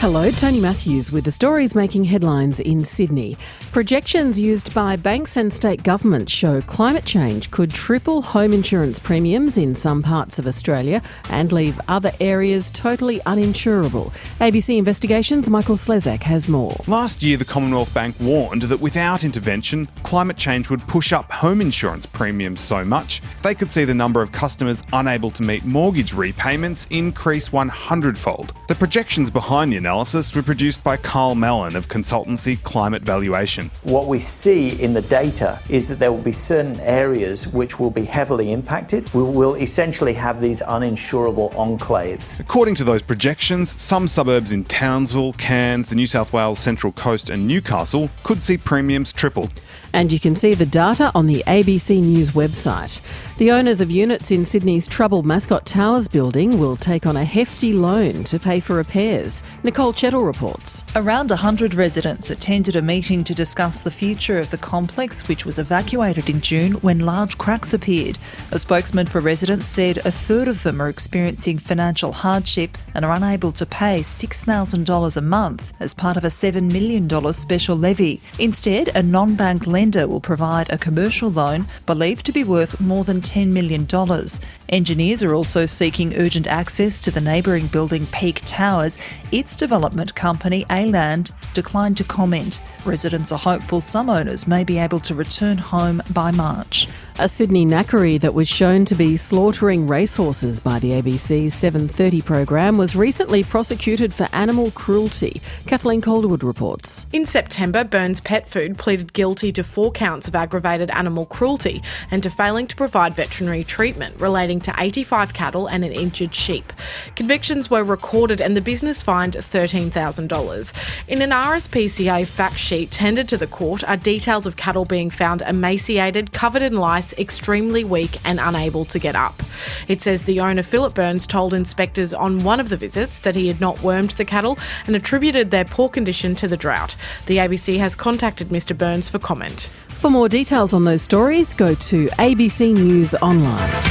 Hello, Tony Matthews with the stories making headlines in Sydney. Projections used by banks and state governments show climate change could triple home insurance premiums in some parts of Australia and leave other areas totally uninsurable. ABC Investigations' Michael Slezak has more. Last year, the Commonwealth Bank warned that without intervention, climate change would push up home insurance premiums so much they could see the number of customers unable to meet mortgage repayments increase 100 fold. The projections behind the analysis analysis were produced by Karl Mallon of consultancy Climate Valuation. What we see in the data is that there will be certain areas which will be heavily impacted. We will essentially have these uninsurable enclaves. According to those projections, some suburbs in Townsville, Cairns, the New South Wales Central Coast, and Newcastle could see premiums triple. And you can see the data on the ABC News website. The owners of units in Sydney's troubled Mascot Towers building will take on a hefty loan to pay for repairs. Nicole Chettle reports. Around 100 residents attended a meeting to discuss the future of the complex, which was evacuated in June when large cracks appeared. A spokesman for residents said a third of them are experiencing financial hardship and are unable to pay $6,000 a month as part of a $7 million special levy. Instead, a non bank lender will provide a commercial loan believed to be worth more than $10 million. Engineers are also seeking urgent access to the neighbouring building Peak Towers. Its development company, A-Land, declined to comment. Residents are hopeful some owners may be able to return home by March. A Sydney knackery that was shown to be slaughtering racehorses by the ABC's 7:30 program was recently prosecuted for animal cruelty. Kathleen Calderwood reports. In September, Burns Pet Food pleaded guilty to four counts of aggravated animal cruelty and to failing to provide veterinary treatment relating to 85 cattle and an injured sheep. Convictions were recorded and the business fined $13,000. In an RSPCA fact sheet tendered to the court are details of cattle being found emaciated, covered in lice, extremely weak and unable to get up. It says the owner, Philip Burns, told inspectors on one of the visits that he had not wormed the cattle and attributed their poor condition to the drought. The ABC has contacted Mr Burns for comment. For more details on those stories, go to ABC News Online.